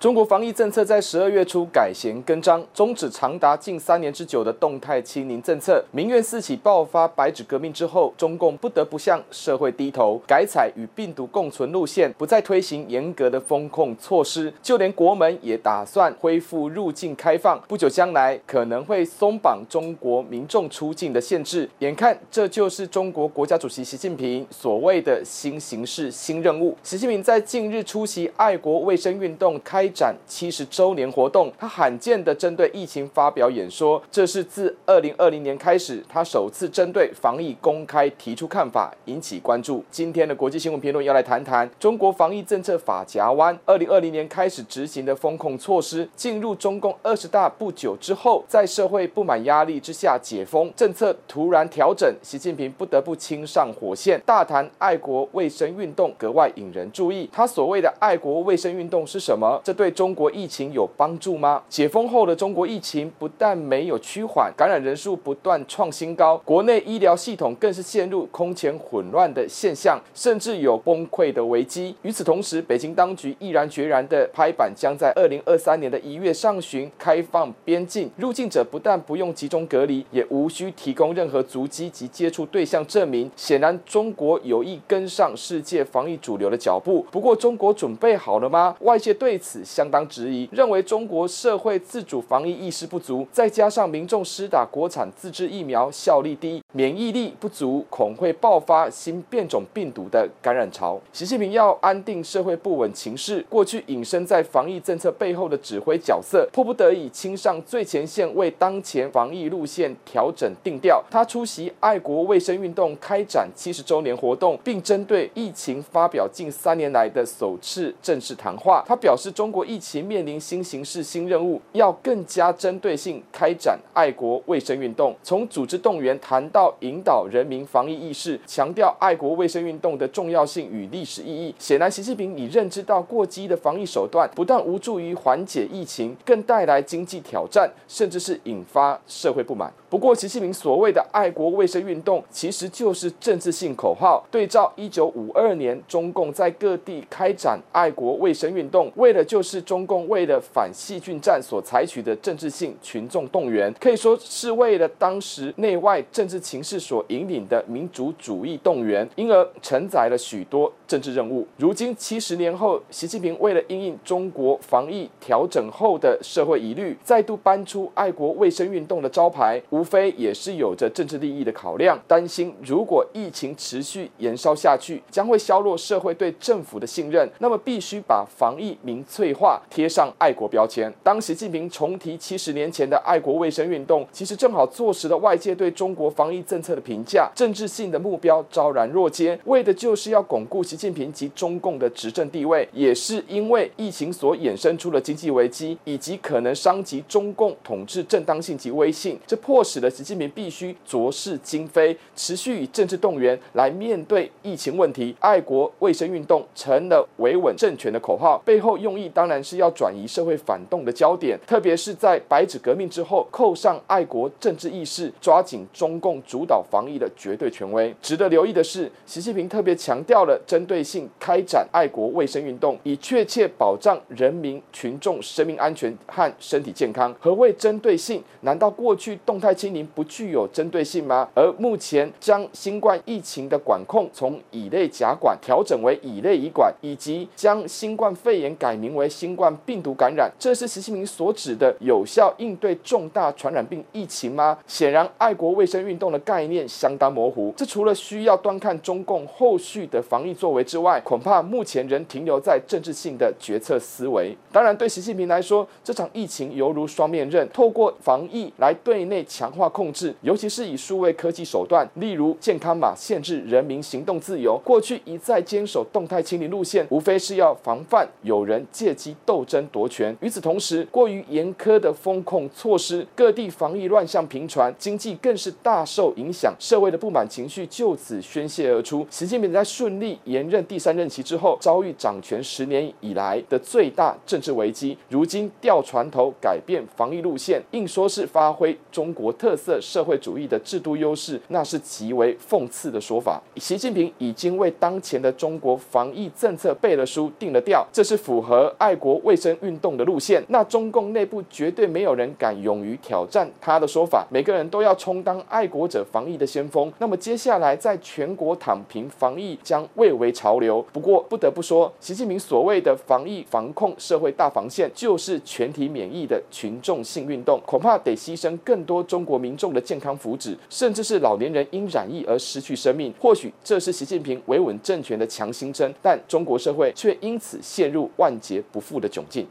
中国防疫政策在十二月初改弦更张，终止长达近三年之久的动态清零政策。民怨四起，爆发白纸革命之后，中共不得不向社会低头，改采与病毒共存路线，不再推行严格的封控措施。就连国门也打算恢复入境开放，不久将来可能会松绑中国民众出境的限制。眼看这就是中国国家主席习近平所谓的新形势、新任务。习近平在近日出席爱国卫生运动开展七十周年活动，他罕见的针对疫情发表演说，这是自二零二零年开始，他首次针对防疫公开提出看法，引起关注。今天的国际新闻评论要来谈谈中国防疫政策法夹弯，二零二零年开始执行的封控措施，进入中共二十大不久之后，在社会不满压力之下解封政策突然调整，习近平不得不亲上火线，大谈爱国卫生运动，格外引人注意。他所谓的爱国卫生运动是什么？这对中国疫情有帮助吗？解封后的中国疫情不但没有趋缓，感染人数不断创新高，国内医疗系统更是陷入空前混乱的现象，甚至有崩溃的危机。与此同时，北京当局毅然决然地拍板，将在二零二三年的一月上旬开放边境，入境者不但不用集中隔离，也无需提供任何足迹及接触对象证明。显然，中国有意跟上世界防疫主流的脚步。不过，中国准备好了吗？外界对此相当质疑，认为中国社会自主防疫意识不足，再加上民众施打国产自制疫苗效力低，免疫力不足，恐会爆发新变种病毒的感染潮。习近平要安定社会不稳情势，过去隐身在防疫政策背后的指挥角色，迫不得已亲上最前线，为当前防疫路线调整定调。他出席爱国卫生运动开展七十周年活动，并针对疫情发表近三年来的首次正式谈话。他表示，中国疫情面临新形势、新任务，要更加针对性开展爱国卫生运动，从组织动员谈到引导人民防疫意识，强调爱国卫生运动的重要性与历史意义。显然，习近平已认知到过激的防疫手段不但无助于缓解疫情，更带来经济挑战，甚至是引发社会不满。不过，习近平所谓的爱国卫生运动，其实就是政治性口号。对照一九五二年，中共在各地开展爱国卫生运动，为的就是是中共为了反细菌战所采取的政治性群众动员，可以说是为了当时内外政治情势所引领的民族主义动员，因而承载了许多政治任务。如今七十年后，习近平为了因应中国防疫调整后的社会疑虑，再度搬出爱国卫生运动的招牌。无非也是有着政治利益的考量，担心如果疫情持续延烧下去，将会削弱社会对政府的信任。那么必须把防疫民粹化，贴上爱国标签。当习近平重提七十年前的爱国卫生运动，其实正好坐实了外界对中国防疫政策的评价。政治性的目标昭然若揭，为的就是要巩固习近平及中共的执政地位。也是因为疫情所衍生出的经济危机，以及可能伤及中共统治正当性及威信，这迫使了习近平必须着势今非，持续以政治动员来面对疫情问题。爱国卫生运动成了维稳政权的口号，背后用意当然是要转移社会反动的焦点，特别是在白纸革命之后，扣上爱国政治意识，抓紧中共主导防疫的绝对权威。值得留意的是，习近平特别强调了针对性开展爱国卫生运动，以确切保障人民群众生命安全和身体健康。何谓针对性？难道过去动态清零不具有针对性吗？而目前将新冠疫情的管控从乙类甲管调整为乙类乙管，以及将新冠肺炎改名为新冠病毒感染，这是习近平所指的有效应对重大传染病疫情吗？显然，爱国卫生运动的概念相当模糊。这除了需要端看中共后续的防疫作为之外，恐怕目前仍停留在政治性的决策思维。当然，对习近平来说，这场疫情犹如双面刃，透过防疫来对内强化控制，尤其是以数位科技手段，例如健康码限制人民行动自由。过去一再坚守动态清零路线，无非是要防范有人借机斗争夺权。与此同时，过于严苛的风控措施，各地防疫乱象频传，经济更是大受影响，社会的不满情绪就此宣泄而出。习近平在顺利延任第三任期之后，遭遇掌权十年以来的最大政治危机。如今调船头，改变防疫路线，硬说是发挥中国特色社会主义的制度优势，那是极为讽刺的说法。习近平已经为当前的中国防疫政策背了书、定了调，这是符合爱爱国卫生运动的路线。那中共内部绝对没有人敢勇于挑战他的说法，每个人都要充当爱国者防疫的先锋。那么接下来在全国躺平防疫将蔚为潮流。不过不得不说，习近平所谓的防疫防控社会大防线，就是全体免疫的群众性运动，恐怕得牺牲更多中国民众的健康福祉，甚至是老年人因染疫而失去生命。或许这是习近平维稳政权的强心针，但中国社会却因此陷入万劫不复的窘境。